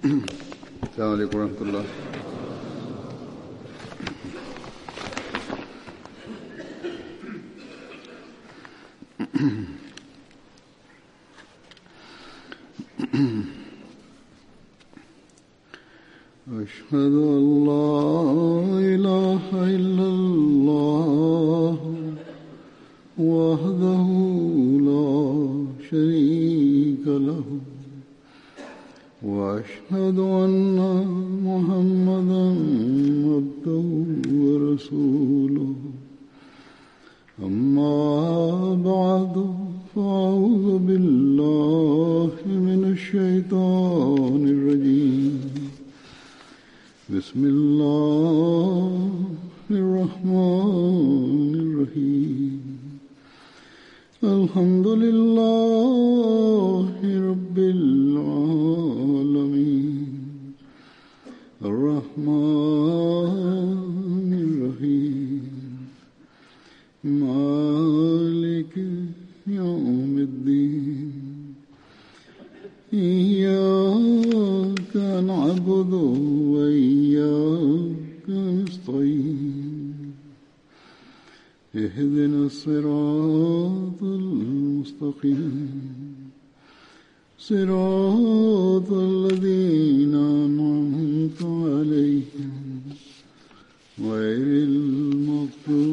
السلام عليكم ورحمة الله أشهد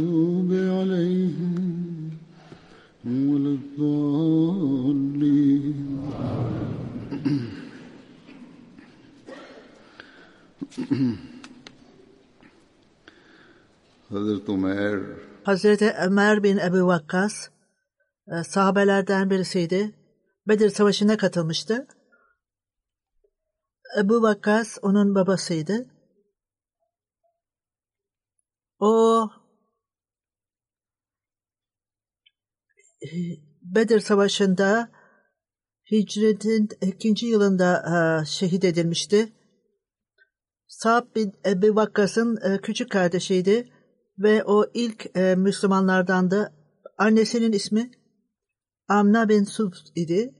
المغضوب عليهم ولا الضالين Hazreti Ömer Hazreti Ömer bin Ebu Vakkas e, sahabelerden birisiydi. Bedir Savaşı'na katılmıştı. Ebu Vakkas onun babasıydı. O Bedir Savaşı'nda Hicretin ikinci yılında e, şehit edilmişti. Sa'd bin Ebu Vakkas'ın e, küçük kardeşiydi ve o ilk e, Müslümanlardandı. Annesinin ismi Amna bin Suf idi.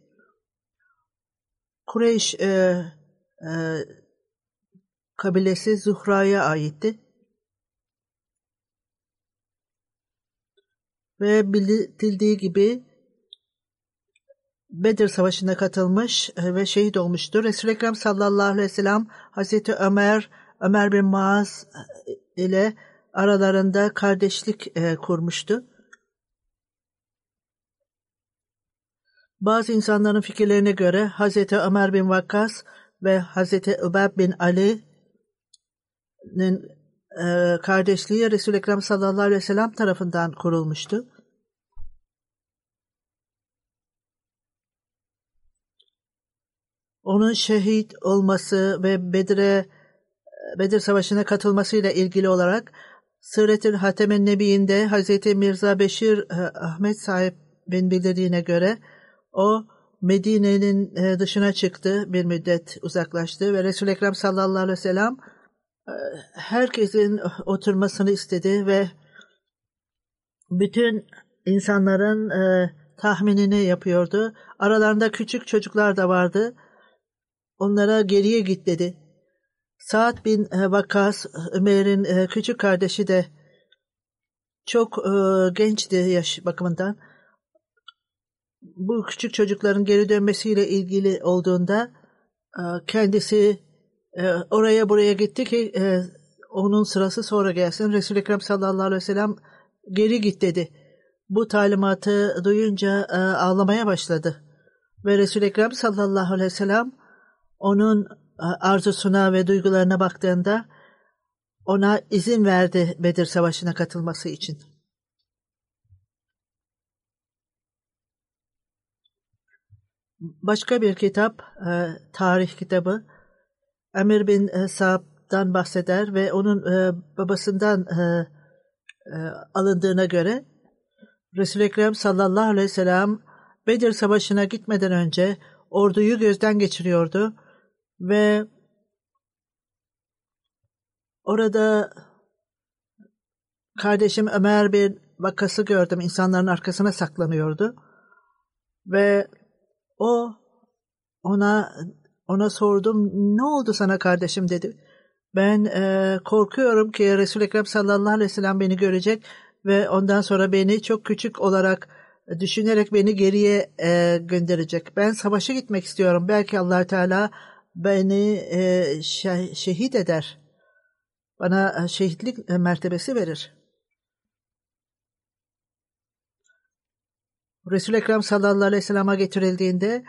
Kureyş e, e, kabilesi Zuhra'ya aitti. Ve bildirildiği gibi Bedir Savaşı'na katılmış e, ve şehit olmuştur. Resul-i Ekrem sallallahu aleyhi ve sellem Hazreti Ömer, Ömer bin Maaz e, ile aralarında kardeşlik e, kurmuştu. Bazı insanların fikirlerine göre Hazreti Ömer bin Vakkas ve Hazreti Übeb bin Ali'nin kardeşliği Resul-i Ekrem sallallahu aleyhi ve sellem tarafından kurulmuştu. Onun şehit olması ve Bedir'e Bedir Savaşı'na katılmasıyla ilgili olarak Sıret-ül Hatem-i Nebi'inde Hz. Mirza Beşir Ahmet sahibin bildirdiğine göre o Medine'nin dışına çıktı, bir müddet uzaklaştı ve Resul-i Ekrem sallallahu aleyhi ve sellem herkesin oturmasını istedi ve bütün insanların tahminini yapıyordu. Aralarında küçük çocuklar da vardı. Onlara geriye git dedi. Saad bin Vakas, Ömer'in küçük kardeşi de çok gençti yaş bakımından. Bu küçük çocukların geri dönmesiyle ilgili olduğunda kendisi oraya buraya gitti ki onun sırası sonra gelsin. Resul-i Ekrem sallallahu aleyhi ve sellem geri git dedi. Bu talimatı duyunca ağlamaya başladı. Ve Resul-i Ekrem sallallahu aleyhi ve sellem onun arzusuna ve duygularına baktığında ona izin verdi Bedir Savaşı'na katılması için. Başka bir kitap, tarih kitabı, Emir bin Sa'b'dan bahseder ve onun babasından alındığına göre Resul-i Ekrem sallallahu aleyhi ve sellem Bedir Savaşı'na gitmeden önce orduyu gözden geçiriyordu ve orada kardeşim Ömer bir vakası gördüm. İnsanların arkasına saklanıyordu. Ve o ona Ona sordum ne oldu sana kardeşim dedi. Ben e, korkuyorum ki Resul-i Ekrem sallallahu aleyhi ve sellem beni görecek ve ondan sonra beni çok küçük olarak düşünerek beni geriye e, gönderecek. Ben savaşa gitmek istiyorum. Belki allah Teala beni e, şehit eder. Bana e, şehitlik e, mertebesi verir. Resul-i Ekrem sallallahu aleyhi ve sellem'e getirildiğinde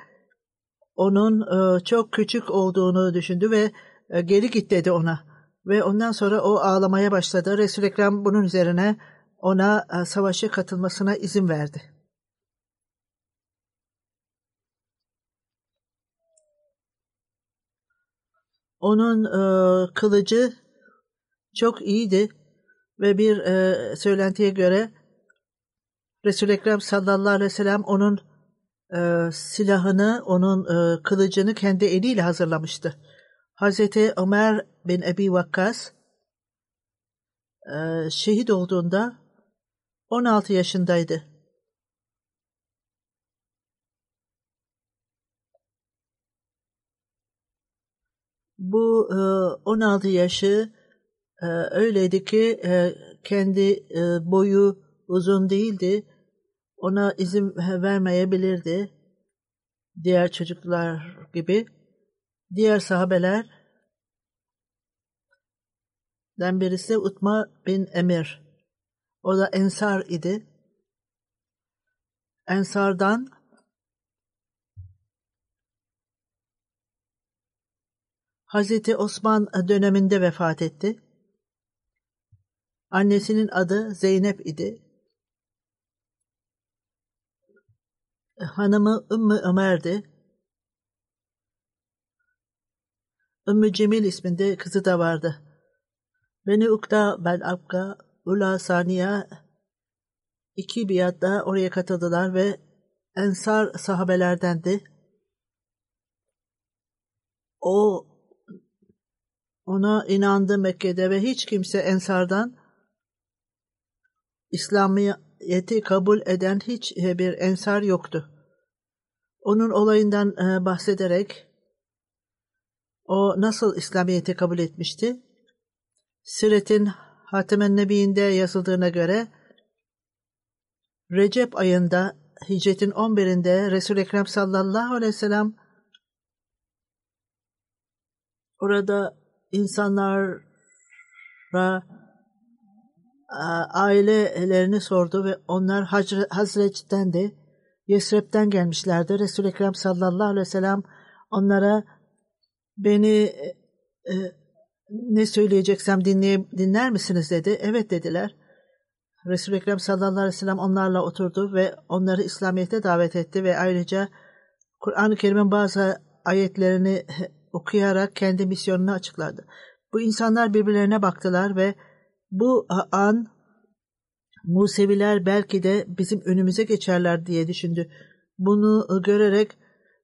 onun e, çok küçük olduğunu düşündü ve e, geri git dedi ona. Ve ondan sonra o ağlamaya başladı. Resul-i Ekrem bunun üzerine ona e, savaşa katılmasına izin verdi. Onun e, kılıcı çok iyiydi ve bir e, söylentiye göre Resul-i Ekrem sallallahu aleyhi ve sellem onun e, silahını, onun e, kılıcını kendi eliyle hazırlamıştı. Hazreti Ömer bin Ebi Vakkas e, şehit olduğunda 16 yaşındaydı. Bu e, 16 yaşı e, öyleydi ki e, kendi e, boyu uzun değildi. Ona izin vermeyebilirdi. Diğer çocuklar gibi. Diğer sahabeler den birisi Utma bin Emir. O da Ensar idi. Ensardan Hazreti Osman döneminde vefat etti. Annesinin adı Zeynep idi. Hanımı Ümmü Ömer'di. Ümmü Cemil isminde kızı da vardı. Beni Ukda ben Abka Ula Saniye iki biatta oraya katıldılar ve Ensar sahabelerdendi. O ona inandı Mekke'de ve hiç kimse Ensar'dan İslamiyet'i kabul eden hiç bir Ensar yoktu. Onun olayından e, bahsederek o nasıl İslamiyet'i kabul etmişti? Siret'in Hatem-i Nebi'inde yazıldığına göre Recep ayında hicretin 11'inde Resul-i Ekrem sallallahu aleyhi ve sellem orada insanlara ailelerini sordu ve onlar Hazreç'ten de Yesrep'ten gelmişlerdi. Resul-i Ekrem sallallahu aleyhi ve sellem onlara beni e, ne söyleyeceksem dinleye, dinler misiniz dedi. Evet dediler. Resul-i Ekrem sallallahu aleyhi ve sellem onlarla oturdu ve onları İslamiyet'e davet etti ve ayrıca Kur'an-ı Kerim'in bazı ayetlerini okuyarak kendi misyonunu açıkladı. Bu insanlar birbirlerine baktılar ve bu an Museviler belki de bizim önümüze geçerler diye düşündü. Bunu görerek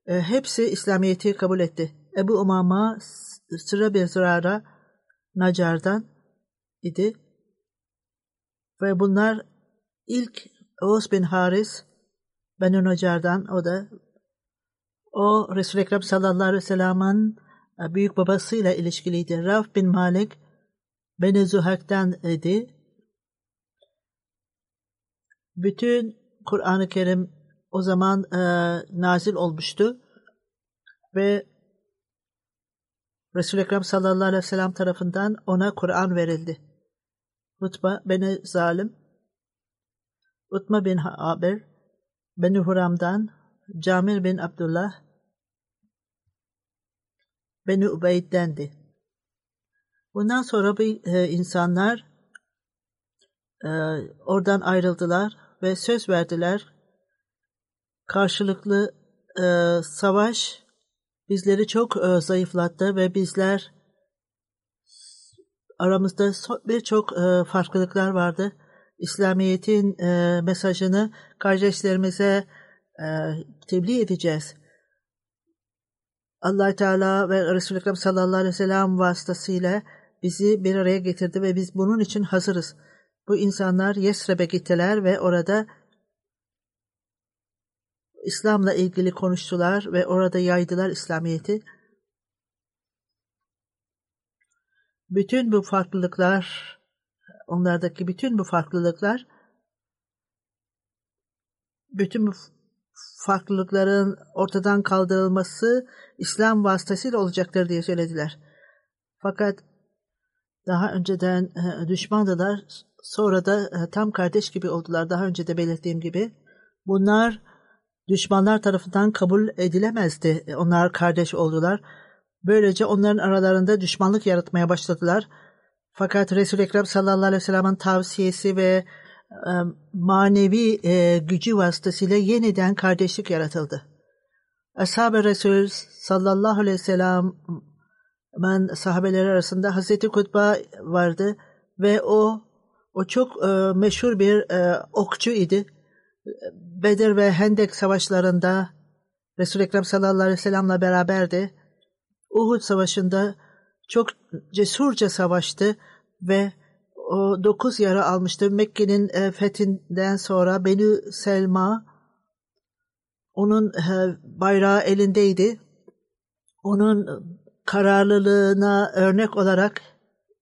e, hepsi İslamiyet'i kabul etti. Ebu Umama sıra bir zırara Nacar'dan idi. Ve bunlar ilk Oğuz bin Haris Benu Nacar'dan o da o Resul-i Ekrem sallallahu aleyhi ve sellem'in e, büyük babasıyla ilişkiliydi. Raf bin Malik Beni Zuhak'tan idi. Bütün Kur'an-ı Kerim o zaman e, nazil olmuştu ve Resul-i Ekrem sallallahu aleyhi ve sellem tarafından ona Kur'an verildi. Utba beni zalim, Utma bin Haber, Beni Huram'dan, Camir bin Abdullah, Beni Ubeyd'dendi. Bundan sonra bir e, insanlar e, oradan ayrıldılar ve söz verdiler. Karşılıklı e, savaş bizleri çok e, zayıflattı ve bizler aramızda birçok e, farklılıklar vardı. İslamiyet'in e, mesajını kardeşlerimize e, tebliğ edeceğiz. allah Teala ve Resulü Ekrem sallallahu aleyhi ve sellem vasıtasıyla bizi bir araya getirdi ve biz bunun için hazırız. Bu insanlar Yesreb'e gittiler ve orada İslam'la ilgili konuştular ve orada yaydılar İslamiyet'i. Bütün bu farklılıklar, onlardaki bütün bu farklılıklar, bütün bu farklılıkların ortadan kaldırılması İslam vasıtasıyla olacaktır diye söylediler. Fakat daha önceden e, düşmandılar, sonra da e, tam kardeş gibi oldular. Daha önce de belirttiğim gibi. Bunlar düşmanlar tarafından kabul edilemezdi. Onlar kardeş oldular. Böylece onların aralarında düşmanlık yaratmaya başladılar. Fakat Resul-i Ekrem sallallahu aleyhi ve sellem'in tavsiyesi ve e, manevi e, gücü vasıtasıyla yeniden kardeşlik yaratıldı. Ashab-ı Resul sallallahu aleyhi ve sellem'in sahabeleri arasında Hazreti Kutba vardı ve o o çok e, meşhur bir e, okçu idi. Bedir ve Hendek savaşlarında Resul-i Ekrem sallallahu aleyhi ve sellem'le beraberdi. Uhud savaşında çok cesurca savaştı ve o dokuz yara almıştı. Mekke'nin e, fethinden sonra Beni Selma onun e, bayrağı elindeydi. Onun kararlılığına örnek olarak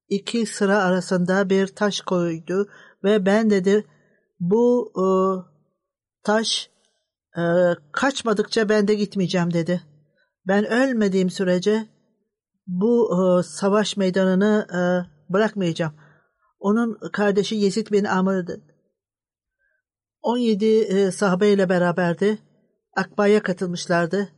iki sıra arasında bir taş koydu ve ben dedi bu e, taş e, kaçmadıkça ben de gitmeyeceğim dedi. Ben ölmediğim sürece bu e, savaş meydanını e, bırakmayacağım. Onun kardeşi Yezid bin Amr'dı. 17 e, sahabe beraberdi. Akba'ya katılmışlardı.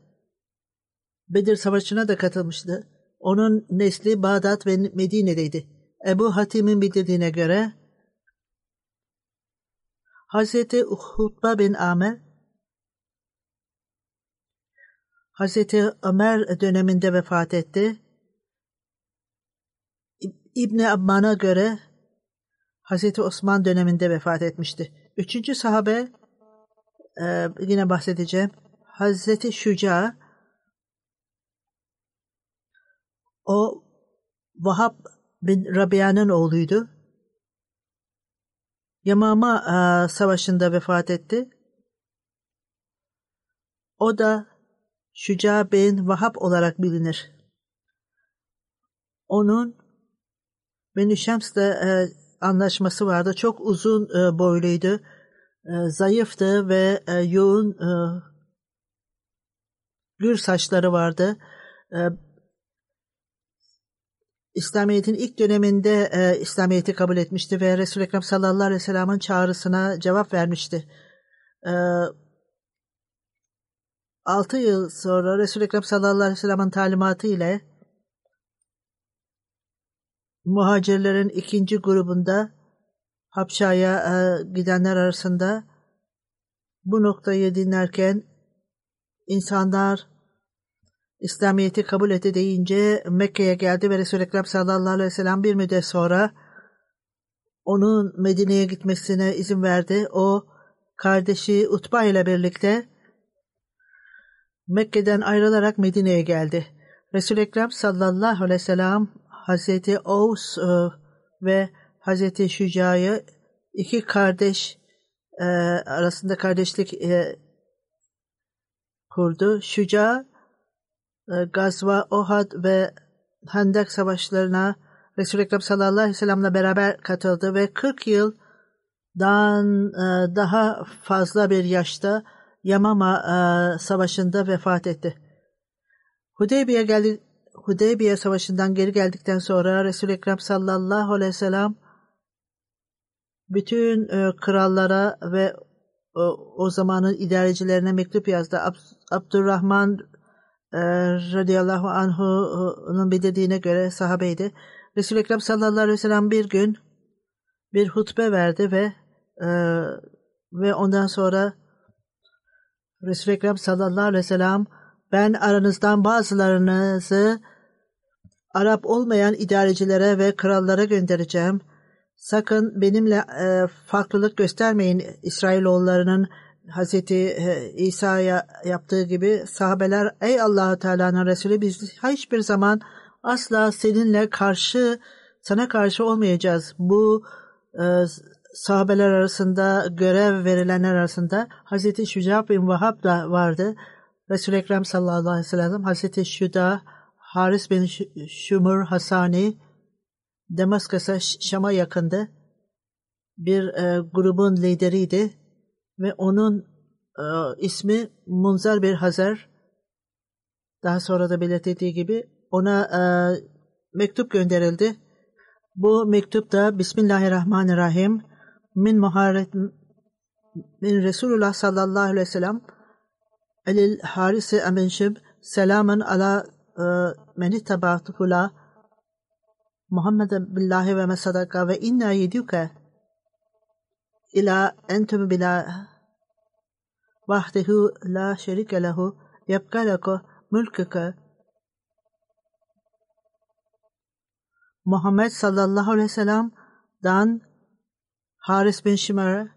Bedir Savaşı'na da katılmıştı. Onun nesli Bağdat ve Medine'deydi. Ebu Hatim'in bildirdiğine göre Hazreti Hutba bin Amer Hazreti Ömer döneminde vefat etti. İbni Abban'a göre Hazreti Osman döneminde vefat etmişti. Üçüncü sahabe e, yine bahsedeceğim. Hazreti Şuca o Vahab bin Rabia'nın oğluydu. Yamama e, savaşında vefat etti. O da Şuca bin Vahab olarak bilinir. Onun Beni Şems'le e, anlaşması vardı. Çok uzun e, boyluydu. E, zayıftı ve e, yoğun e, gür saçları vardı. E, İslamiyet'in ilk döneminde e, İslamiyet'i kabul etmişti ve Resul-i Ekrem sallallahu aleyhi ve sellem'in çağrısına cevap vermişti. E, 6 yıl sonra Resul-i Ekrem sallallahu aleyhi ve sellem'in talimatı ile muhacirlerin ikinci grubunda Habşa'ya e, gidenler arasında bu noktayı dinlerken insanlar İslamiyet'i kabul etti deyince Mekke'ye geldi ve Resul-i Ekrem sallallahu aleyhi ve sellem bir müddet sonra onun Medine'ye gitmesine izin verdi. O kardeşi Utba ile birlikte Mekke'den ayrılarak Medine'ye geldi. Resul-i Ekrem sallallahu aleyhi ve sellem Hazreti Oğuz e, ve Hazreti Şüca'yı iki kardeş e, arasında kardeşlik e, kurdu. Şüca Gazva, Ohad ve Hendek savaşlarına Resul-i Ekrem sallallahu aleyhi ve sellem'le beraber katıldı ve 40 yıldan e, daha fazla bir yaşta Yamama e, savaşında vefat etti. Hudeybiye geldi, Hudeybiye savaşından geri geldikten sonra Resul-i Ekrem sallallahu aleyhi ve sellem bütün e, krallara ve o, zamanın idarecilerine mektup yazdı. Ab, Abdurrahman radıyallahu anhu'nun bildirdiğine göre sahabeydi. Resul-i Ekrem sallallahu aleyhi ve sellem bir gün bir hutbe verdi ve e, ve ondan sonra Resul-i Ekrem sallallahu aleyhi ve sellem ben aranızdan bazılarınızı Arap olmayan idarecilere ve krallara göndereceğim. Sakın benimle e, farklılık göstermeyin İsrailoğullarının Hazreti e, İsa'ya yaptığı gibi sahabeler ey allah Teala'nın Resulü biz hiçbir zaman asla seninle karşı sana karşı olmayacağız. Bu e, sahabeler arasında görev verilenler arasında Hazreti Şuca bin Vahab da vardı. Resul-i Ekrem sallallahu aleyhi ve sellem Hazreti Şuda, Haris bin Şumur Hasani Damaskus'a Şam'a yakında bir e, grubun lideriydi ve onun e, ismi Munzar bir Hazar. Daha sonra da belirtildiği gibi ona e, mektup gönderildi. Bu mektupta Bismillahirrahmanirrahim min muharet min Resulullah sallallahu aleyhi ve sellem elil harisi emenşib selamen ala e, meni tabatula Muhammed billahi ve mesadaka ve inna yeduke ila entum bila vahdehu la şerike lehu. Yabka leko mülküke. Muhammed sallallahu aleyhi ve sellem'dan Haris bin Şimer'e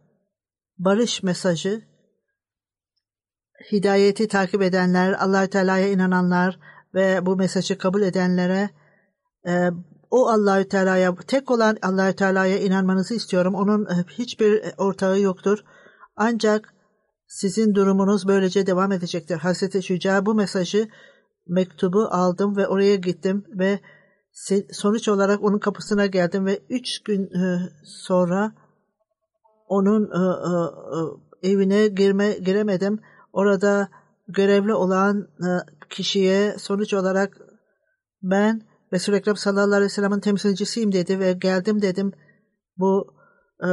barış mesajı. Hidayeti takip edenler, allah Teala'ya inananlar ve bu mesajı kabul edenlere e, o Allahü Teala'ya tek olan Allahü Teala'ya inanmanızı istiyorum. Onun e, hiçbir ortağı yoktur. Ancak sizin durumunuz böylece devam edecektir. Hazreti Şüca bu mesajı mektubu aldım ve oraya gittim ve sonuç olarak onun kapısına geldim ve üç gün e, sonra onun e, evine girme giremedim. Orada görevli olan kişiye sonuç olarak ben Resul-i Ekrem sallallahu aleyhi ve sellem'in temsilcisiyim dedi ve geldim dedim. Bu e,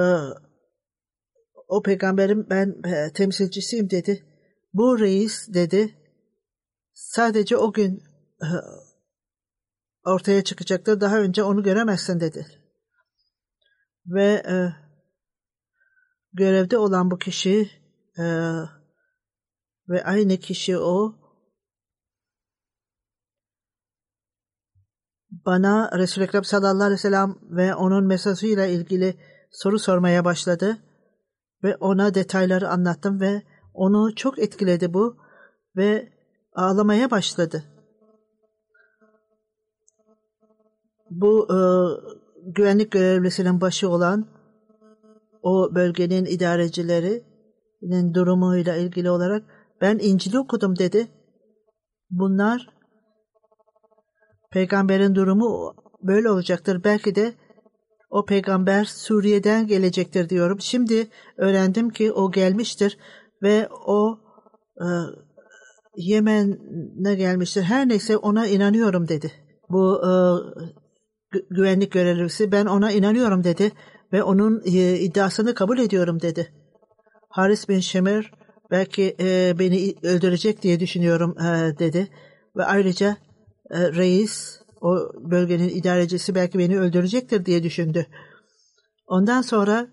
o peygamberin ben e, temsilcisiyim dedi. Bu reis dedi sadece o gün e, ortaya çıkacaktır. Daha önce onu göremezsin dedi. Ve e, görevde olan bu kişi e, ve aynı kişi o bana Resul-i Ekrem sallallahu aleyhi ve sellem ve onun mesajıyla ilgili soru sormaya başladı ve ona detayları anlattım ve onu çok etkiledi bu ve ağlamaya başladı. Bu e, güvenlik görevlisinin başı olan o bölgenin idarecilerinin durumuyla ilgili olarak ben İncil'i okudum dedi. Bunlar Peygamberin durumu böyle olacaktır. Belki de o peygamber Suriye'den gelecektir diyorum. Şimdi öğrendim ki o gelmiştir ve o e, Yemen'e gelmiştir. Her neyse ona inanıyorum dedi. Bu e, güvenlik görevlisi ben ona inanıyorum dedi ve onun e, iddiasını kabul ediyorum dedi. Haris bin Şemir belki e, beni öldürecek diye düşünüyorum e, dedi ve ayrıca reis, o bölgenin idarecisi belki beni öldürecektir diye düşündü. Ondan sonra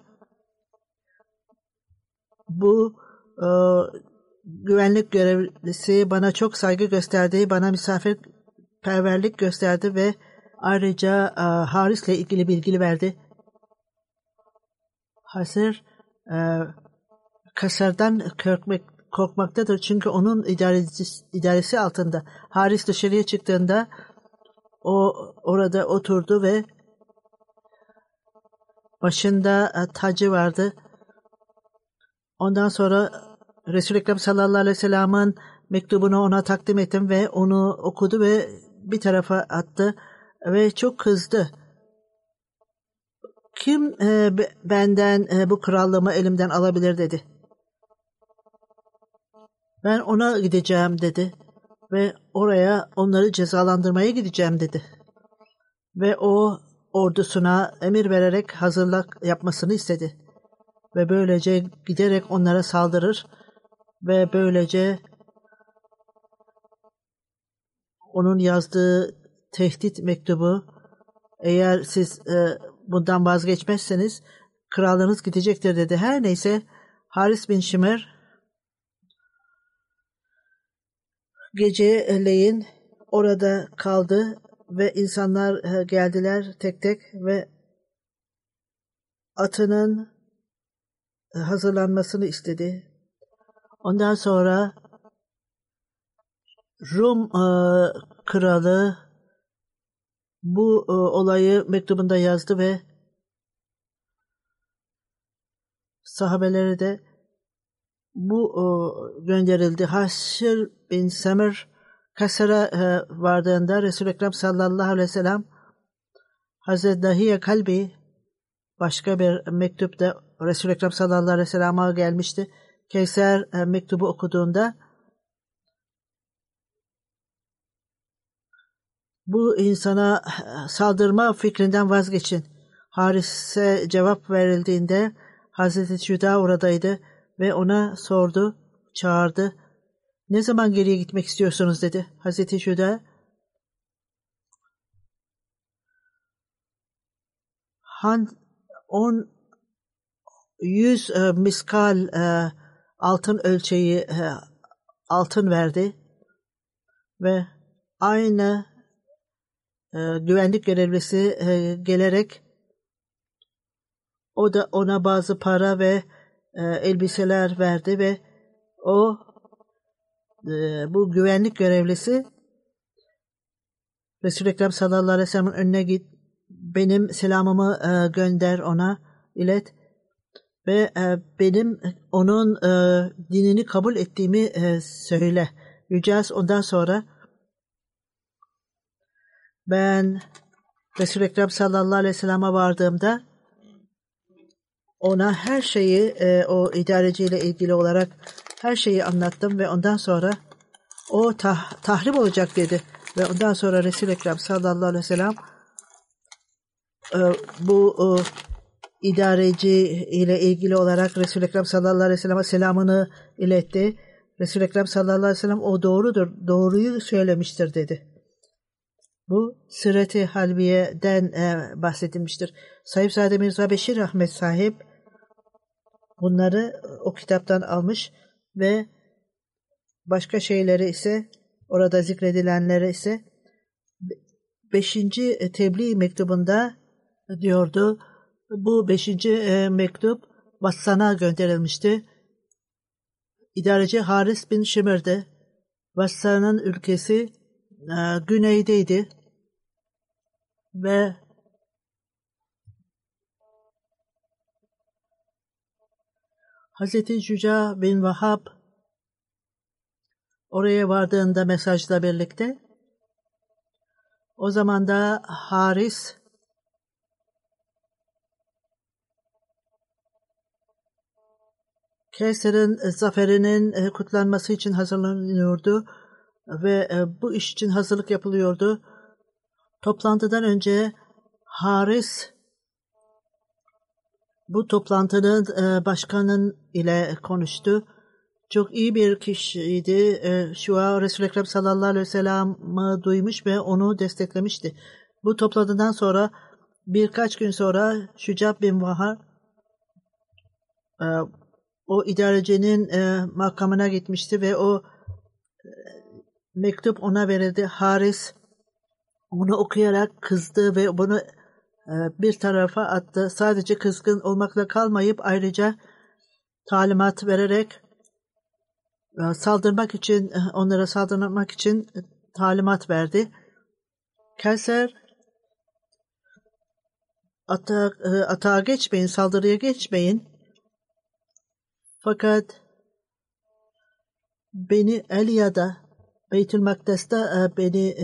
bu e, güvenlik görevlisi bana çok saygı gösterdi, bana misafirperverlik gösterdi ve ayrıca e, Haris'le ilgili bilgi verdi. Hazır e, kasardan korkmak, korkmaktadır. Çünkü onun idaresi, idaresi altında. Haris dışarıya çıktığında o orada oturdu ve başında e, tacı vardı. Ondan sonra Resul-i Ekrem sallallahu aleyhi ve sellem'in mektubunu ona takdim ettim ve onu okudu ve bir tarafa attı ve çok kızdı. Kim e, benden e, bu krallığımı elimden alabilir dedi. Ben ona gideceğim dedi ve oraya onları cezalandırmaya gideceğim dedi. Ve o ordusuna emir vererek hazırlık yapmasını istedi. Ve böylece giderek onlara saldırır ve böylece onun yazdığı tehdit mektubu eğer siz e, bundan vazgeçmezseniz kralınız gidecektir dedi. Her neyse Haris bin Şimer geceleyin orada kaldı ve insanlar e, geldiler tek tek ve atının e, hazırlanmasını istedi. Ondan sonra Rum e, kralı bu e, olayı mektubunda yazdı ve sahabeleri de bu e, gönderildi. Haşir bin Semir Kasır'a e, vardığında Resul-i Ekrem sallallahu aleyhi ve sellem Hazreti Dahiye Kalbi başka bir mektupta Resul-i Ekrem sallallahu aleyhi ve sellem'e gelmişti. Kevser e, mektubu okuduğunda bu insana saldırma fikrinden vazgeçin. Haris'e cevap verildiğinde Hazreti Cüda oradaydı ve ona sordu, çağırdı. Ne zaman geriye gitmek istiyorsunuz dedi. Hazreti Cüda Han on yüz e, miskal e, altın ölçeği e, altın verdi ve aynı e, güvenlik görevlisi e, gelerek o da ona bazı para ve e, elbiseler verdi ve o e, bu güvenlik görevlisi Resul-i Ekrem sallallahu aleyhi ve sellem'in önüne git benim selamımı e, gönder ona ilet ve benim onun dinini kabul ettiğimi e, söyle. Yücels ondan sonra ben Resul-i Ekrem sallallahu aleyhi ve sellem'e vardığımda ona her şeyi e, o idareciyle ilgili olarak her şeyi anlattım ve ondan sonra o tah, tahrip olacak dedi. Ve ondan sonra Resul-i Ekrem sallallahu aleyhi ve sellem e, bu e, idareci ile ilgili olarak Resul-i Ekrem sallallahu aleyhi ve sellem'e selamını iletti. Resul-i Ekrem sallallahu aleyhi ve sellem o doğrudur, doğruyu söylemiştir dedi. Bu Sırat-ı Halbiye'den e, bahsedilmiştir. Sahip Zade Mirza Beşir Ahmet sahip bunları o kitaptan almış ve başka şeyleri ise orada zikredilenleri ise beşinci tebliğ mektubunda diyordu. Bu beşinci e, mektup Vassan'a gönderilmişti. İdareci Haris bin Şimir'di. Vassan'ın ülkesi e, güneydeydi ve Hazreti Cüca bin Vahab oraya vardığında mesajla birlikte o zaman da Haris Kevser'in e, zaferinin e, kutlanması için hazırlanıyordu ve e, bu iş için hazırlık yapılıyordu. Toplantıdan önce Haris bu toplantının başkanın ile konuştu. Çok iyi bir kişiydi. Şu an Resul-i Ekrem sallallahu aleyhi ve sellem'i duymuş ve onu desteklemişti. Bu toplantıdan sonra birkaç gün sonra Şücab bin Vahar o idarecinin e, makamına gitmişti ve o e, mektup ona verildi. Haris onu okuyarak kızdı ve bunu e, bir tarafa attı. Sadece kızgın olmakla kalmayıp ayrıca talimat vererek e, saldırmak için e, onlara saldırmak için e, talimat verdi. Kelser atağa, e, atağa geçmeyin, saldırıya geçmeyin. Fakat beni Eliya'da, Beytül Makdes'te beni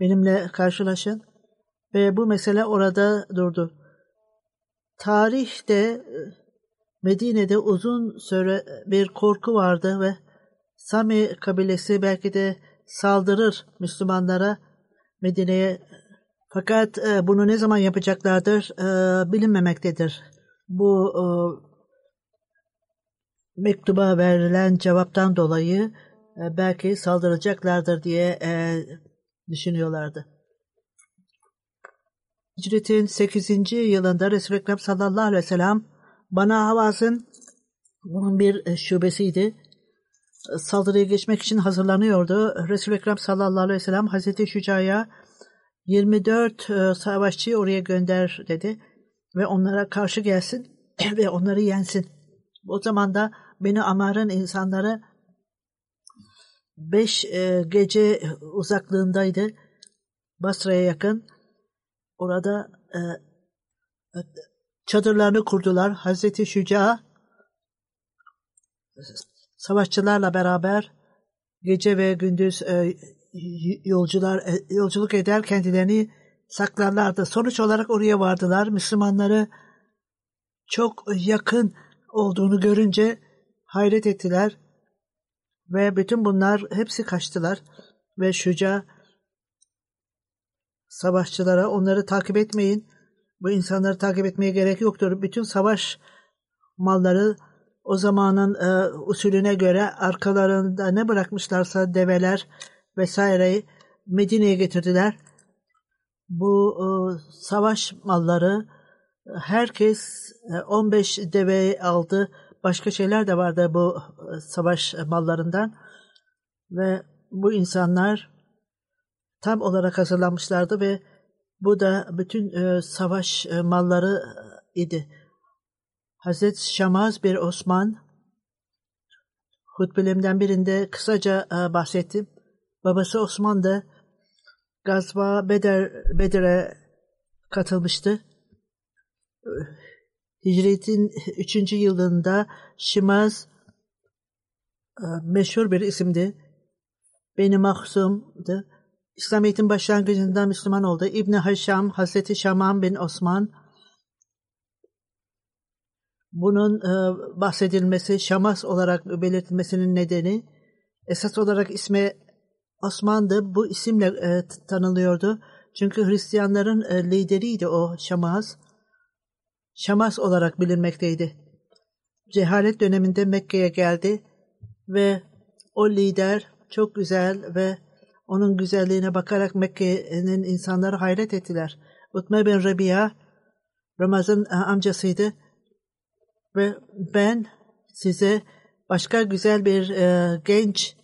benimle karşılaşın ve bu mesele orada durdu. Tarihte e, Medine'de uzun süre bir korku vardı ve Sami kabilesi belki de saldırır Müslümanlara Medine'ye. Fakat bunu ne zaman yapacaklardır bilinmemektedir. Bu mektuba verilen cevaptan dolayı e, belki saldıracaklardır diye e, düşünüyorlardı. Hicretin 8. yılında Resul-i Ekrem sallallahu aleyhi ve sellem bana Havaz'ın bunun bir e, şubesiydi. Saldırıya geçmek için hazırlanıyordu. Resul-i Ekrem sallallahu aleyhi ve sellem Hazreti Şüca'ya 24 savaşçıyı oraya gönder dedi ve onlara karşı gelsin ve onları yensin. O zaman da Beni Amar'ın insanları beş e, gece uzaklığındaydı. Basra'ya yakın. Orada e, çadırlarını kurdular. Hazreti Şüca savaşçılarla beraber gece ve gündüz e, yolcular e, yolculuk eder kendilerini saklarlardı. Sonuç olarak oraya vardılar. Müslümanları çok yakın olduğunu görünce hayret ettiler ve bütün bunlar hepsi kaçtılar ve şuca savaşçılara onları takip etmeyin. Bu insanları takip etmeye gerek yoktur. Bütün savaş malları o zamanın e, usulüne göre arkalarında ne bırakmışlarsa develer vesaireyi Medine'ye getirdiler. Bu e, savaş malları herkes 15 e, deve aldı. Başka şeyler de vardı bu e, savaş mallarından. Ve bu insanlar tam olarak hazırlanmışlardı ve bu da bütün e, savaş malları idi. Hazreti Şamaz bir Osman hutbelerimden birinde kısaca bahsettim. Babası Osman da Gazva Beder, Bedir'e katılmıştı. Hicretin 3. yılında Şimaz e, meşhur bir isimdi. Beni Mahsum'du. İslamiyet'in başlangıcında Müslüman oldu. İbn Haşam, Hazreti Şaman bin Osman bunun e, bahsedilmesi, Şamas olarak belirtilmesinin nedeni esas olarak ismi Osman'dı. Bu isimle e, tanınıyordu. Çünkü Hristiyanların e, lideriydi o Şamas. Şamas olarak bilinmekteydi. Cehalet döneminde Mekke'ye geldi ve o lider çok güzel ve onun güzelliğine bakarak Mekke'nin insanları hayret ettiler. Utme bin Rabia Ramazan e, amcasıydı ve ben size başka güzel bir e, genç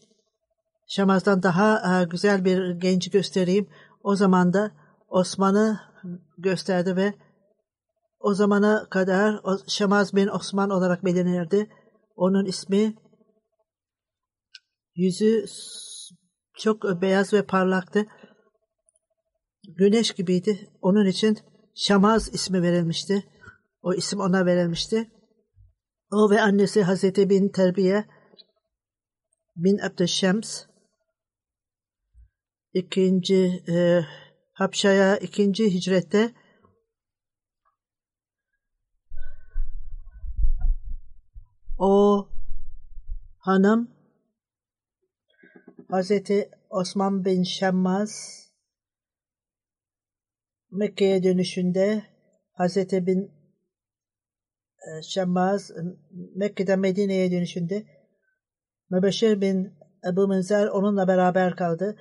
Şamaz'dan daha e, güzel bir genci göstereyim. O zaman da Osman'ı gösterdi ve o zamana kadar Şamaz bin Osman olarak bilinirdi. Onun ismi yüzü çok beyaz ve parlaktı. Güneş gibiydi. Onun için Şamaz ismi verilmişti. O isim ona verilmişti. O ve annesi Hazreti bin Terbiye bin Abdüşşems ikinci e, Habşa'ya ikinci hicrette O hanım Hazreti Osman bin Şemmaz Mekke'ye dönüşünde Hazreti bin e, Şemmaz Mekke'den Medine'ye dönüşünde Mübeşşir bin Ebu Münzer onunla beraber kaldı.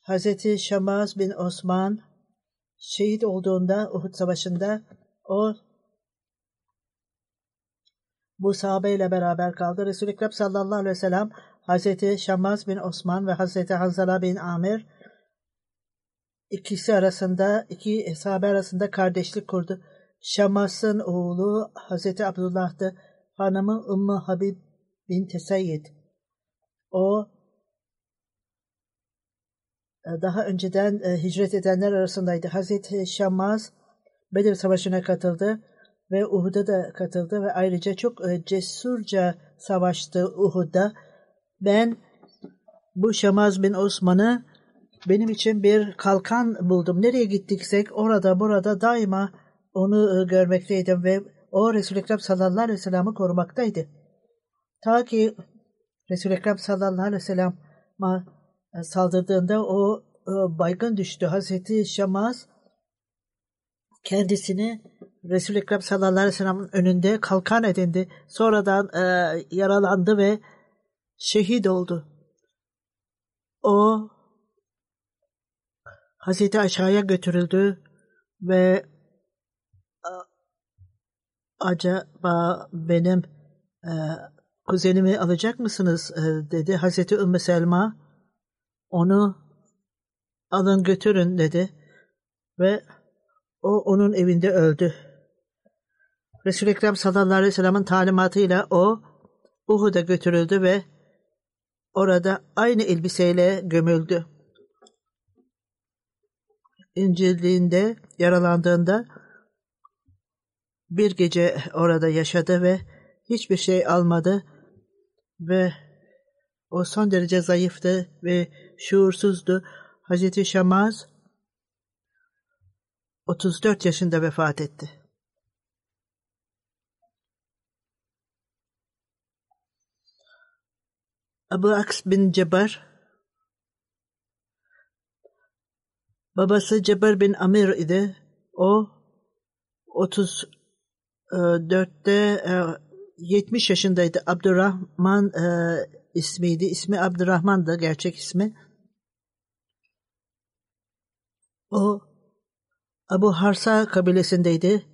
Hazreti Şemmaz bin Osman şehit olduğunda Uhud Savaşı'nda o bu sahabeyle beraber kaldı. Resul-i Ekrem sallallahu aleyhi ve sellem Hazreti Şammaz bin Osman ve Hazreti Hanzala bin Amir ikisi arasında, iki sahabe arasında kardeşlik kurdu. Şammaz'ın oğlu Hazreti Abdullah'tı. Hanımı Ümmü Habib bin Tesayyid. O e, daha önceden e, hicret edenler arasındaydı. Hazreti Şammaz Bedir Savaşı'na katıldı ve Uhud'a da katıldı ve ayrıca çok e, cesurca savaştı Uhud'da. Ben bu Şamaz bin Osman'ı benim için bir kalkan buldum. Nereye gittiksek orada burada daima onu e, görmekteydim ve o Resul-i Ekrem sallallahu aleyhi ve sellem'i korumaktaydı. Ta ki Resul-i Ekrem sallallahu aleyhi ve sellem'e saldırdığında o e, baygın düştü. Hazreti Şamaz kendisini Resul-i Ekrem sallallahu aleyhi ve sellem'in önünde kalkan edindi. Sonradan e, yaralandı ve şehit oldu. O Hazreti aşağıya götürüldü ve acaba benim e, kuzenimi alacak mısınız e, dedi. Hazreti Ümmü Selma onu alın götürün dedi ve o onun evinde öldü. Resul-i Ekrem sallallahu aleyhi ve sellem'in talimatıyla o Uhud'a götürüldü ve orada aynı elbiseyle gömüldü. İncilliğinde yaralandığında bir gece orada yaşadı ve hiçbir şey almadı ve o son derece zayıftı ve şuursuzdu. Hazreti Şamaz 34 yaşında vefat etti. Abu Aks bin Cebar babası Cebar bin Amir idi. O 34'te 70 yaşındaydı. Abdurrahman e, ismiydi. İsmi Abdurrahman'dı gerçek ismi. O Abu Harsa kabilesindeydi.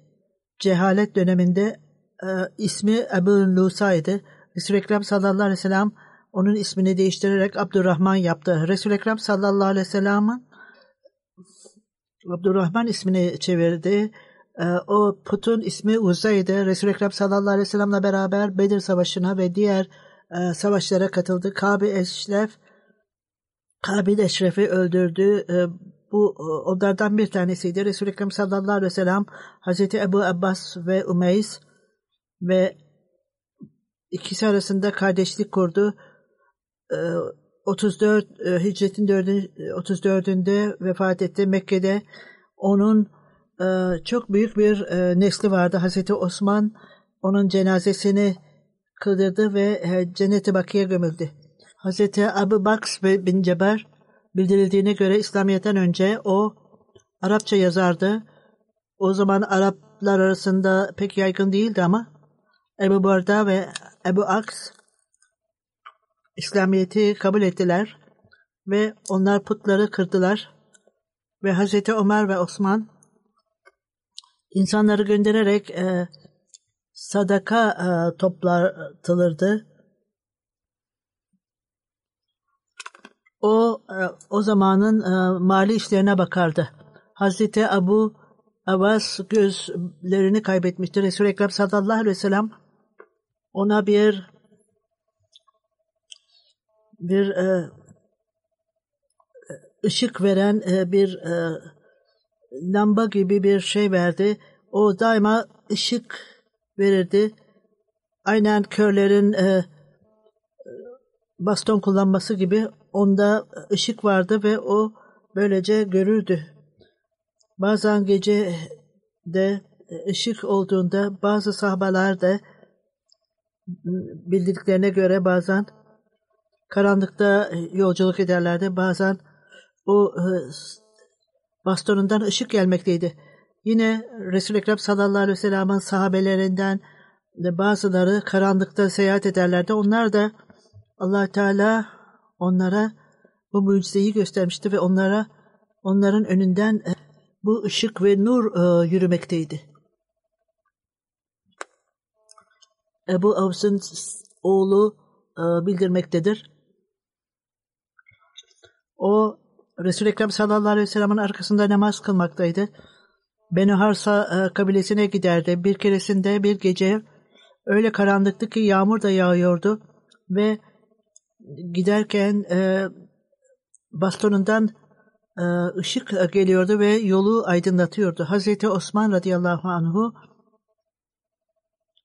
Cehalet döneminde e, ismi Ebu Lusa'ydı. Resul-i Ekrem sallallahu aleyhi ve sellem onun ismini değiştirerek Abdurrahman yaptı. Resul-i Ekrem sallallahu aleyhi ve sellem'in Abdurrahman ismini çevirdi. E, o putun ismi Uza'ydı. Resul-i Ekrem sallallahu aleyhi ve sellem'le beraber Bedir Savaşı'na ve diğer e, savaşlara katıldı. Kabe Eşref Kabil Eşref'i öldürdü. E, bu onlardan bir tanesiydi. Resul-i Ekrem sallallahu aleyhi ve sellem Hazreti Ebu Abbas ve Umeys ve ikisi arasında kardeşlik kurdu. 34 Hicretin 4, 34'ünde vefat etti. Mekke'de onun çok büyük bir nesli vardı. Hazreti Osman onun cenazesini kıldırdı ve cennete bakiye gömüldü. Hazreti Abu Baks bin Ceber bildirildiğine göre İslamiyet'ten önce o Arapça yazardı. O zaman Araplar arasında pek yaygın değildi ama Ebu Barda ve Ebu Aks İslamiyet'i kabul ettiler ve onlar putları kırdılar ve Hazreti Ömer ve Osman insanları göndererek e, sadaka e, toplatılırdı. O e, o zamanın e, mali işlerine bakardı. Hazreti Abu Abbas gözlerini kaybetmişti. Resul-i Ekrem sallallahu aleyhi ve sellem ona bir bir e, ışık veren e, bir e, lamba gibi bir şey verdi. O daima ışık verirdi. Aynen körlerin e, baston kullanması gibi onda ışık vardı ve o böylece görürdü. Bazen gece de ışık olduğunda bazı sahabeler de bildiklerine göre bazen karanlıkta yolculuk ederlerdi. Bazen o e, bastonundan ışık gelmekteydi. Yine Resul-i Ekrem sallallahu aleyhi ve sellem'in sahabelerinden bazıları karanlıkta seyahat ederlerdi. Onlar da allah Teala onlara bu mucizeyi göstermişti ve onlara onların önünden e, bu ışık ve nur e, yürümekteydi. Ebu Avs'ın oğlu e, bildirmektedir. O Resul-i Ekrem sallallahu aleyhi ve sellem'in arkasında namaz kılmaktaydı. Beni Harsa kabilesine giderdi. Bir keresinde bir gece öyle karanlıktı ki yağmur da yağıyordu ve giderken e, bastonundan e, ışık geliyordu ve yolu aydınlatıyordu. Hazreti Osman radıyallahu anhu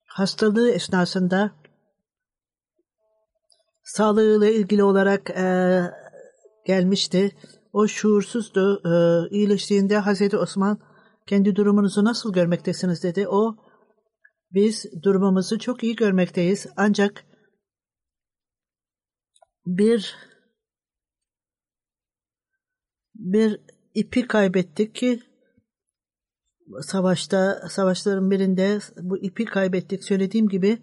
hastalığı esnasında sağlığıyla ilgili olarak e, gelmişti. O şuursuzdu. E, iyileştiğinde Hazreti Osman kendi durumunuzu nasıl görmektesiniz dedi. O biz durumumuzu çok iyi görmekteyiz ancak bir bir ipi kaybettik ki savaşta savaşların birinde bu ipi kaybettik söylediğim gibi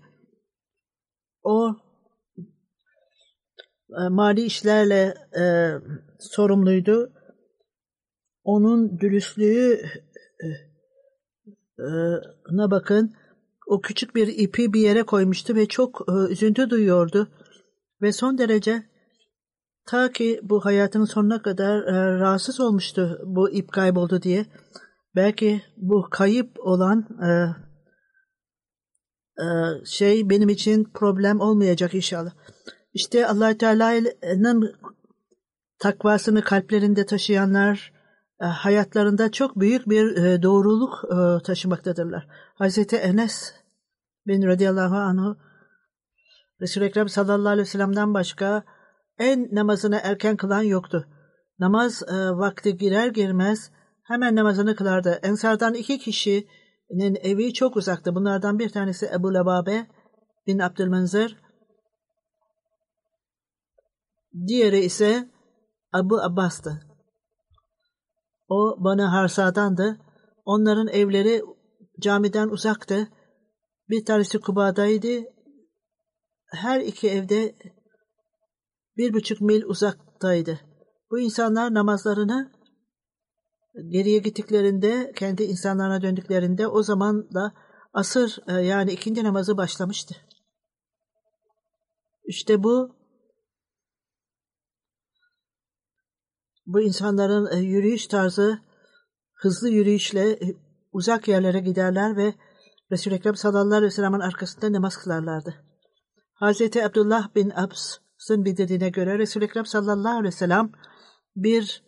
o mali işlerle e, sorumluydu. Onun dürüstlüğü e, e, bakın o küçük bir ipi bir yere koymuştu ve çok e, üzüntü duyuyordu. Ve son derece ta ki bu hayatının sonuna kadar e, rahatsız olmuştu bu ip kayboldu diye. Belki bu kayıp olan e, e, şey benim için problem olmayacak inşallah. İşte allah Teala'nın takvasını kalplerinde taşıyanlar e, hayatlarında çok büyük bir e, doğruluk e, taşımaktadırlar. Hazreti Enes bin radıyallahu anhu Resul-i Ekrem sallallahu aleyhi ve sellem'den başka en namazını erken kılan yoktu. Namaz vakti girer girmez Hemen namazını kılardı. Ensardan iki kişinin evi çok uzaktı. Bunlardan bir tanesi Ebu Lebabe bin Abdülmenzir. Diğeri ise Abu Abbas'tı. O bana Harsa'dandı. Onların evleri camiden uzaktı. Bir tanesi Kuba'daydı. Her iki evde bir buçuk mil uzaktaydı. Bu insanlar namazlarını geriye gittiklerinde, kendi insanlarına döndüklerinde o zaman da asır e, yani ikindi namazı başlamıştı. İşte bu bu insanların e, yürüyüş tarzı hızlı yürüyüşle e, uzak yerlere giderler ve Resul-i Ekrem sallallahu aleyhi ve sellem'in arkasında namaz kılarlardı. Hazreti Abdullah bin Abs'ın bildirdiğine göre Resul-i Ekrem sallallahu aleyhi ve sellem bir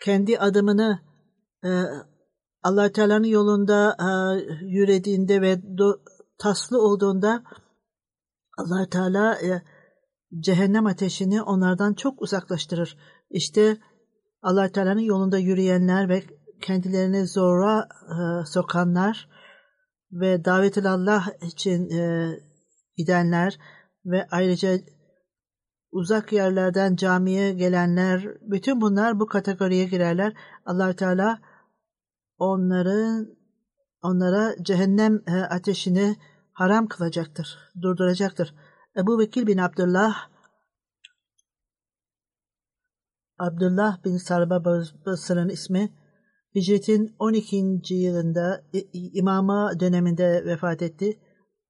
kendi adımını e, allah Teala'nın yolunda e, yürüdüğünde ve do, taslı olduğunda allah Teala e, cehennem ateşini onlardan çok uzaklaştırır. İşte allah Teala'nın yolunda yürüyenler ve kendilerini zora e, sokanlar ve davet Allah için e, gidenler ve ayrıca uzak yerlerden camiye gelenler, bütün bunlar bu kategoriye girerler. allah Teala onların onlara cehennem e, ateşini haram kılacaktır, durduracaktır. Ebu Bekir bin Abdullah Abdullah bin Sarba Basır'ın ismi Hicretin 12. yılında imama döneminde vefat etti.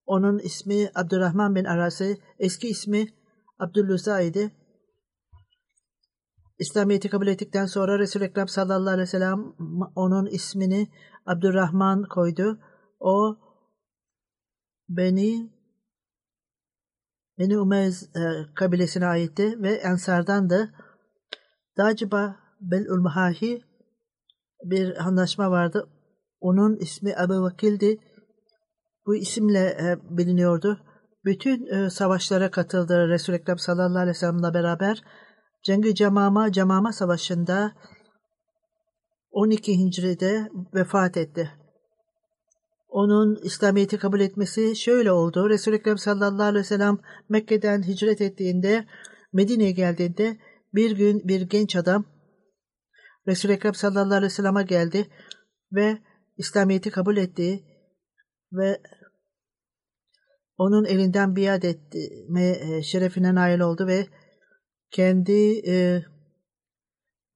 Onun ismi Abdurrahman bin Arası, eski ismi Abdülluza idi. İslamiyet'i kabul ettikten sonra Resul-i Ekrem sallallahu aleyhi ve sellem onun ismini Abdurrahman koydu. O Beni Beni Umez e, kabilesine aitti ve Ensar'dandı. Daciba Bel-Ulmahahi bir anlaşma vardı. Onun ismi Ebu Vakil'di. Bu isimle e, biliniyordu. Bütün e, savaşlara katıldı Resul-i Ekrem sallallahu aleyhi ve sellem'le beraber. Cengi Cemama, Cemama Savaşı'nda 12 Hicri'de vefat etti. Onun İslamiyet'i kabul etmesi şöyle oldu. Resul-i Ekrem sallallahu aleyhi ve sellem Mekke'den hicret ettiğinde, Medine'ye geldiğinde bir gün bir genç adam Resul-i Ekrem sallallahu aleyhi ve sellem'e geldi ve İslamiyet'i kabul etti ve onun elinden biat etme e, şerefine nail oldu ve kendi e,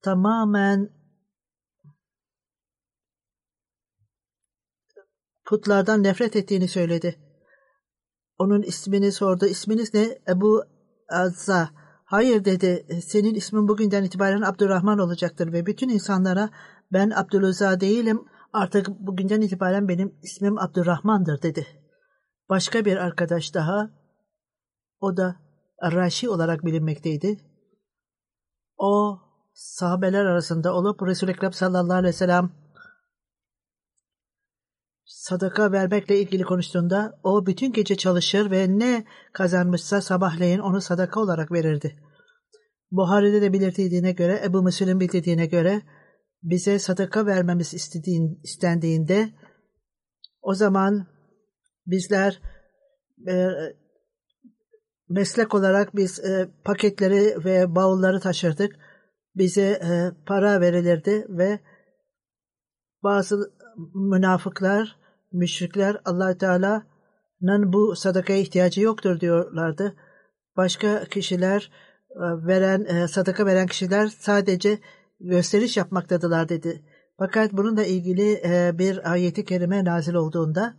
tamamen putlardan nefret ettiğini söyledi. Onun ismini sordu. İsminiz ne? Ebu Azza. Hayır dedi. Senin ismin bugünden itibaren Abdurrahman olacaktır ve bütün insanlara ben Abdülüza değilim. Artık bugünden itibaren benim ismim Abdurrahman'dır dedi. Başka bir arkadaş daha, o da Raşi olarak bilinmekteydi. O sahabeler arasında olup Resul-i Ekrem sallallahu aleyhi ve sellem sadaka vermekle ilgili konuştuğunda o bütün gece çalışır ve ne kazanmışsa sabahleyin onu sadaka olarak verirdi. Buhari'de de belirtildiğine göre, Ebu Müslim'in bildirdiğine göre bize sadaka vermemiz istediğin, istendiğinde o zaman bizler e, meslek olarak biz e, paketleri ve bavulları taşırdık. Bize e, para verilirdi ve bazı münafıklar, müşrikler allah Teala'nın bu sadakaya ihtiyacı yoktur diyorlardı. Başka kişiler e, veren, e, sadaka veren kişiler sadece gösteriş yapmaktadılar dedi. Fakat bununla ilgili e, bir ayeti kerime nazil olduğunda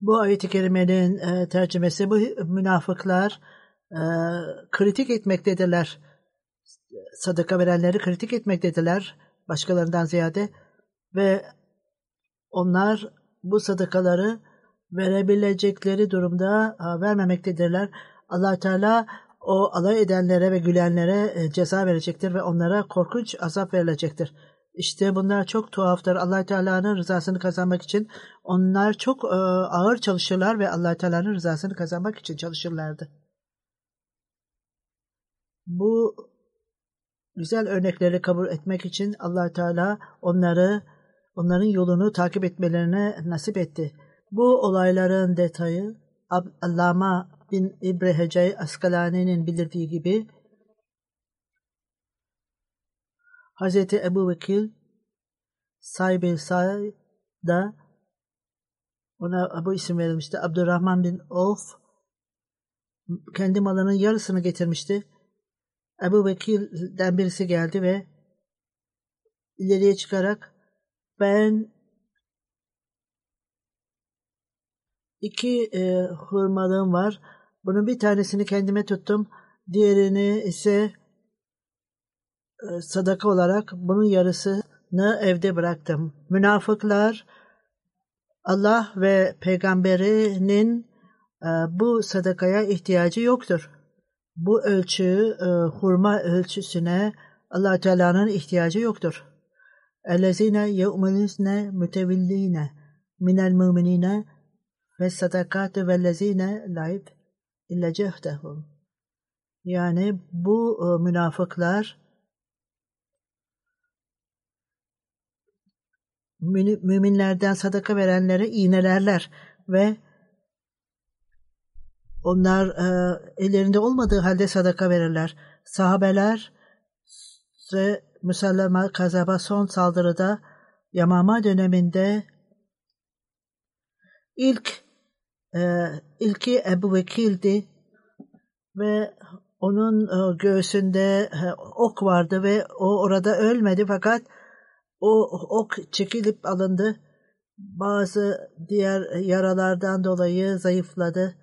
Bu ayet-i kerimenin e, tercümesi bu münafıklar e, kritik etmektedirler. Sadaka verenleri kritik etmektedirler başkalarından ziyade ve onlar bu sadakaları verebilecekleri durumda e, vermemektedirler. allah Teala o alay edenlere ve gülenlere e, ceza verecektir ve onlara korkunç azap verilecektir. İşte bunlar çok tuhaftır. allah Teala'nın rızasını kazanmak için onlar çok e, ağır çalışırlar ve allah Teala'nın rızasını kazanmak için çalışırlardı. Bu güzel örnekleri kabul etmek için allah Teala onları onların yolunu takip etmelerine nasip etti. Bu olayların detayı Allama bin İbrehecey Askalani'nin bildirdiği gibi Hz. Ebu Vekil sahibi da ona bu isim verilmişti. Abdurrahman bin Of kendi malının yarısını getirmişti. Ebu Vekil'den birisi geldi ve ileriye çıkarak ben iki e, hurmalığım var. Bunun bir tanesini kendime tuttum. Diğerini ise e, sadaka olarak bunun yarısını evde bıraktım. Münafıklar Allah ve peygamberinin e, bu sadakaya ihtiyacı yoktur. Bu ölçü e, hurma ölçüsüne Allah Teala'nın ihtiyacı yoktur. Ellezine yu'minune mütevilline minel mu'minine ve sadakatü vellezine layb illa cehdehum. Yani bu münafıklar müminlerden sadaka verenlere iğnelerler ve onlar e, ellerinde olmadığı halde sadaka verirler. Sahabeler ve Müselleme Kazaba son saldırıda Yamama döneminde ilk e, ilki Ebu Vekil'di ve onun e, göğsünde e, ok vardı ve o orada ölmedi fakat o ok çekilip alındı. Bazı diğer yaralardan dolayı zayıfladı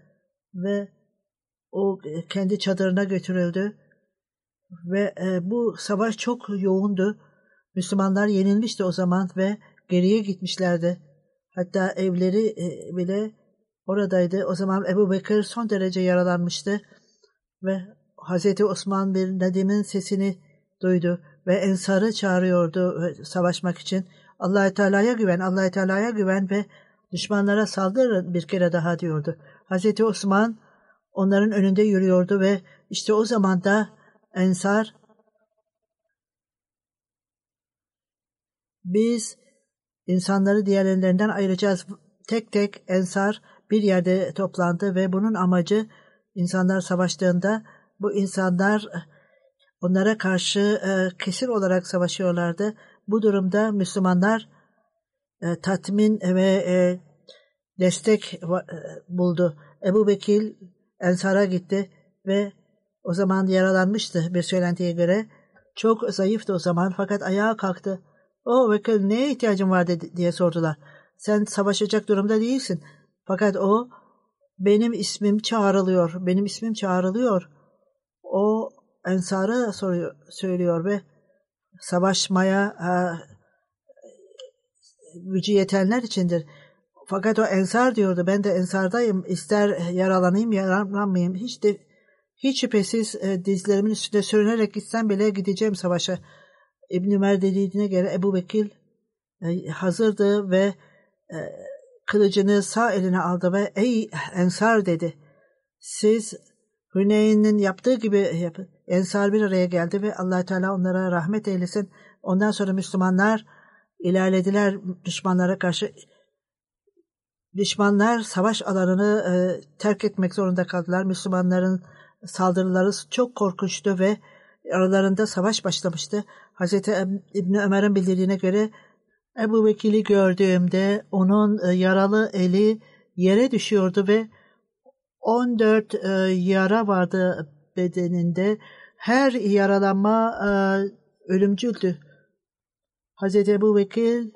ve o kendi çadırına götürüldü. Ve e, bu savaş çok yoğundu. Müslümanlar yenilmişti o zaman ve geriye gitmişlerdi. Hatta evleri e, bile oradaydı. O zaman Ebu Bekir son derece yaralanmıştı ve Hazreti Osman bir Nedim'in sesini duydu ve Ensar'ı çağırıyordu e, savaşmak için. Allah Teala'ya güven, Allah Teala'ya güven ve düşmanlara saldırın bir kere daha diyordu. Hazreti Osman onların önünde yürüyordu ve işte o zaman da Ensar biz insanları diğerlerinden ayıracağız. Tek tek Ensar bir yerde toplandı ve bunun amacı insanlar savaştığında bu insanlar onlara karşı e, kesin olarak savaşıyorlardı. Bu durumda Müslümanlar e, tatmin ve e, destek e, buldu. Ebu Bekir Ensar'a gitti ve o zaman yaralanmıştı bir söylentiye göre. Çok zayıftı o zaman fakat ayağa kalktı. O Bekir neye ihtiyacın var dedi, diye sordular. Sen savaşacak durumda değilsin. Fakat o benim ismim çağrılıyor. Benim ismim çağrılıyor. O Ensar'a soruyor, söylüyor ve savaşmaya e, gücü yetenler içindir. Fakat o ensar diyordu. Ben de ensardayım. İster yaralanayım yaralanmayayım. Hiç de hiç şüphesiz e, dizlerimin üstünde sürünerek gitsem bile gideceğim savaşa. İbn Ömer dediğine göre Ebu Bekir e, hazırdı ve e, kılıcını sağ eline aldı ve ey ensar dedi. Siz Hüneyn'in yaptığı gibi yapın. Ensar bir araya geldi ve allah Teala onlara rahmet eylesin. Ondan sonra Müslümanlar ilerlediler düşmanlara karşı. Düşmanlar savaş alanını e, terk etmek zorunda kaldılar. Müslümanların saldırıları çok korkunçtu ve aralarında savaş başlamıştı. Hz. İbni Ömer'in bildirdiğine göre Ebu Bekir'i gördüğümde onun e, yaralı eli yere düşüyordu ve 14 e, yara vardı bedeninde. Her yaralanma e, ölümcüldü. Hz. Ebu Bekir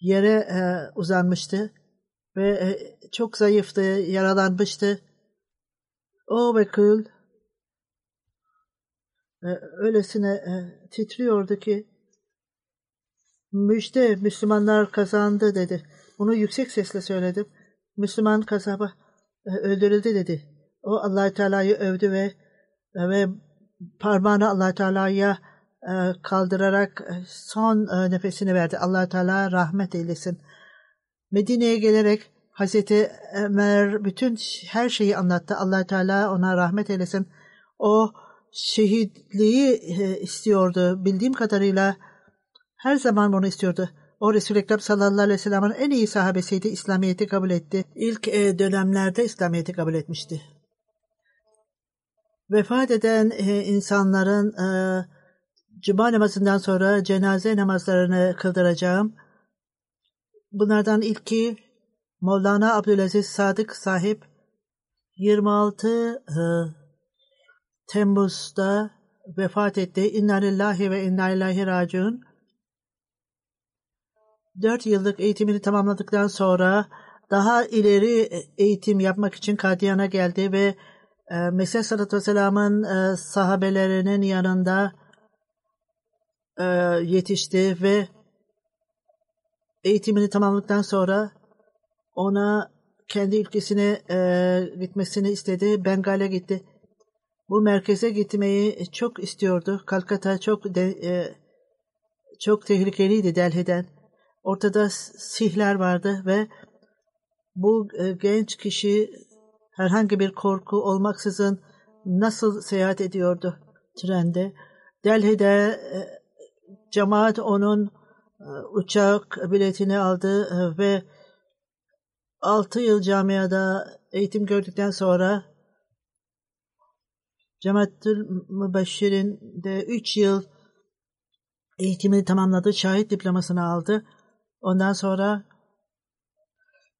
yere e, uzanmıştı ve e, çok zayıftı, yaralanmıştı. O Bekir e, öylesine e, titriyordu ki müjde Müslümanlar kazandı dedi. Bunu yüksek sesle söyledim. Müslüman kasaba e, öldürüldü dedi. O allah Teala'yı övdü ve ve parmağını allah Teala'ya e, kaldırarak e, son e, nefesini verdi. allah Teala rahmet eylesin. Medine'ye gelerek Hazreti Ömer bütün her şeyi anlattı. allah Teala ona rahmet eylesin. O şehitliği istiyordu. Bildiğim kadarıyla her zaman bunu istiyordu. O Resul-i Ekrem sallallahu aleyhi ve sellem'in en iyi sahabesiydi. İslamiyet'i kabul etti. İlk dönemlerde İslamiyet'i kabul etmişti. Vefat eden insanların Cuma namazından sonra cenaze namazlarını kıldıracağım. Bunlardan ilki Mevlana Abdülaziz Sadık sahip 26 e, Temmuz'da vefat etti. İnna lillahi ve inna ilahi raciun. Dört yıllık eğitimini tamamladıktan sonra daha ileri eğitim yapmak için Kadiyan'a geldi ve e, Mesih Sallallahu Vesselam'ın e, sahabelerinin yanında e, yetişti ve eğitimini tamamladıktan sonra ona kendi ülkesine e, gitmesini istedi. Bengal'e gitti. Bu merkeze gitmeyi çok istiyordu. Kalkata çok de, çok tehlikeliydi Delhi'den. Ortada sihler vardı ve bu genç kişi herhangi bir korku olmaksızın nasıl seyahat ediyordu trende. Delhi'de e, Cemaat onun e, uçak biletini aldı e, ve 6 yıl camiada eğitim gördükten sonra Cemaatül Mübeşşir'in de 3 yıl eğitimini tamamladı. Şahit diplomasını aldı. Ondan sonra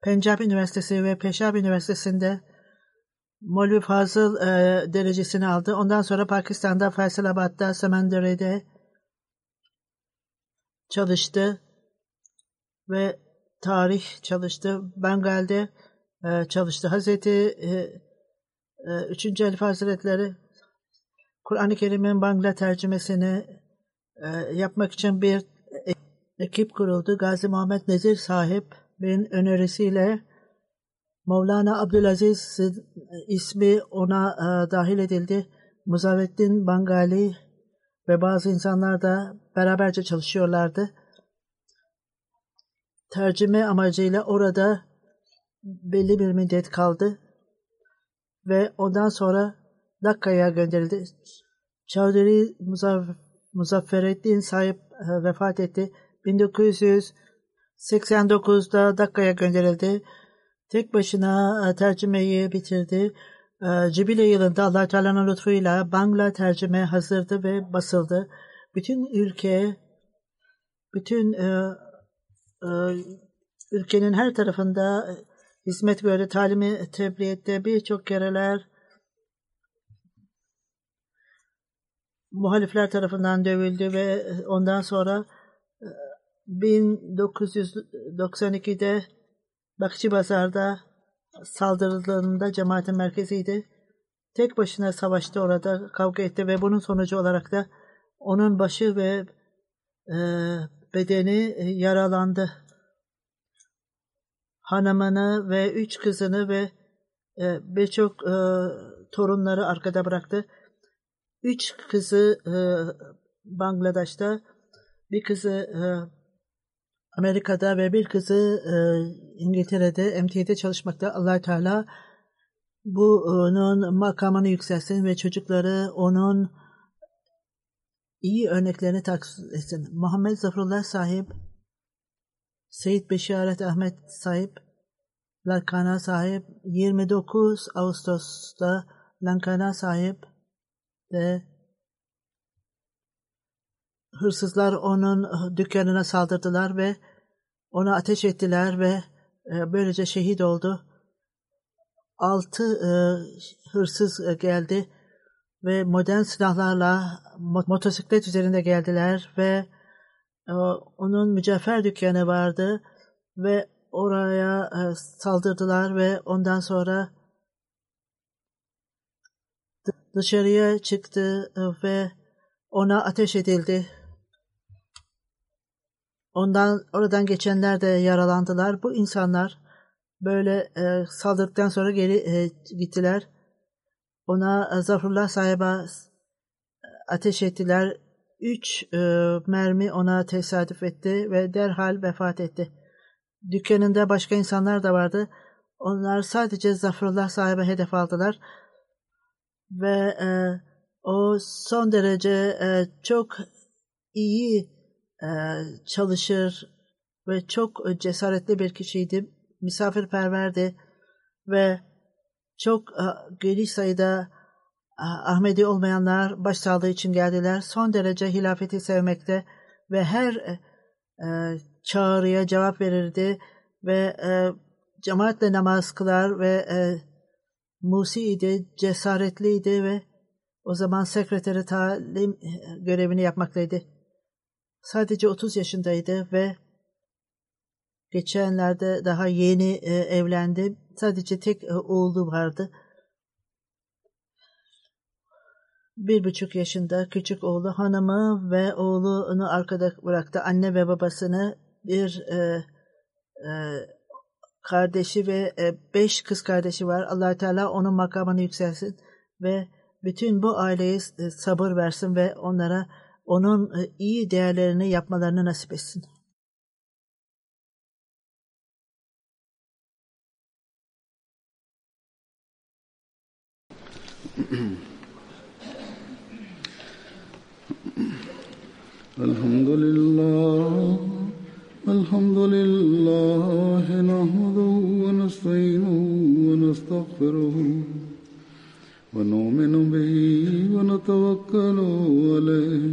Pencap Üniversitesi ve Peşab Üniversitesi'nde Molvi Fazıl e, derecesini aldı. Ondan sonra Pakistan'da Faisalabad'da, Semendere'de çalıştı ve tarih çalıştı. Bengal'de e, çalıştı. Hazreti e, e, 3. Halife Hazretleri Kur'an-ı Kerim'in Bangla tercümesini e, yapmak için bir ekip kuruldu. Gazi Muhammed Nezir sahibin önerisiyle Mevlana Abdülaziz ismi ona e, dahil edildi. Muzavettin Bangali ve bazı insanlar da beraberce çalışıyorlardı. Tercüme amacıyla orada belli bir müddet kaldı ve ondan sonra Dakka'ya gönderildi. Çavdari Muzaffereddin sahip e, vefat etti. 1989'da Dakka'ya gönderildi. Tek başına e, tercümeyi bitirdi. E, Cibile yılında allah Teala'nın lütfuyla Bangla tercüme hazırdı ve basıldı. Bütün ülke, bütün e, e, ülkenin her tarafında hizmet gördü. Talimi tebliğette birçok kereler muhalifler tarafından dövüldü ve ondan sonra 1992'de Bakçı Bazar'da saldırılarında cemaatin merkeziydi. Tek başına savaştı orada, kavga etti ve bunun sonucu olarak da onun başı ve e, bedeni yaralandı. Hanımını ve üç kızını ve e, birçok e, torunları arkada bıraktı. Üç kızı e, Bangladeş'te, bir kızı e, Amerika'da ve bir kızı e, İngiltere'de MT'de çalışmakta. allah Teala bu onun makamını yükselsin ve çocukları onun iyi örneklerini taksit etsin. Muhammed Zafarullah sahip, Seyyid Beşaret Ahmet sahip, Lankana sahip, 29 Ağustos'ta Lankana sahip de hırsızlar onun dükkanına saldırdılar ve ona ateş ettiler ve e, böylece şehit oldu. Altı e, hırsız e, geldi ve modern silahlarla motosiklet üzerinde geldiler ve onun mücevher dükkanı vardı ve oraya saldırdılar ve ondan sonra dışarıya çıktı ve ona ateş edildi. Ondan oradan geçenler de yaralandılar. Bu insanlar böyle e, saldırdıktan sonra geri e, gittiler. Ona e, Zaferullah sahiba e, ateş ettiler. üç e, mermi ona tesadüf etti ve derhal vefat etti. Dükkanında başka insanlar da vardı. Onlar sadece Zaferullah sahibi hedef aldılar. Ve e, o son derece e, çok iyi çalışır ve çok cesaretli bir kişiydi. Misafirperverdi ve çok e, geniş sayıda e, Ahmedi olmayanlar başsağlığı için geldiler. Son derece hilafeti sevmekte ve her e, e, çağrıya cevap verirdi ve e, cemaatle namaz kılar ve e, musiydi, cesaretliydi ve o zaman sekreteri talim görevini yapmaktaydı. Sadece 30 yaşındaydı ve geçenlerde daha yeni e, evlendi. Sadece tek e, oğlu vardı. Bir buçuk yaşında küçük oğlu hanımı ve oğlunu arkada bıraktı. Anne ve babasını bir e, e, kardeşi ve e, beş kız kardeşi var. allah Teala onun makamını yükselsin ve bütün bu aileye e, sabır versin ve onlara onun e, iyi değerlerini yapmalarını nasip etsin. الحمد لله الحمد لله نحمده ونستعينه ونستغفره ونؤمن به ونتوكل عليه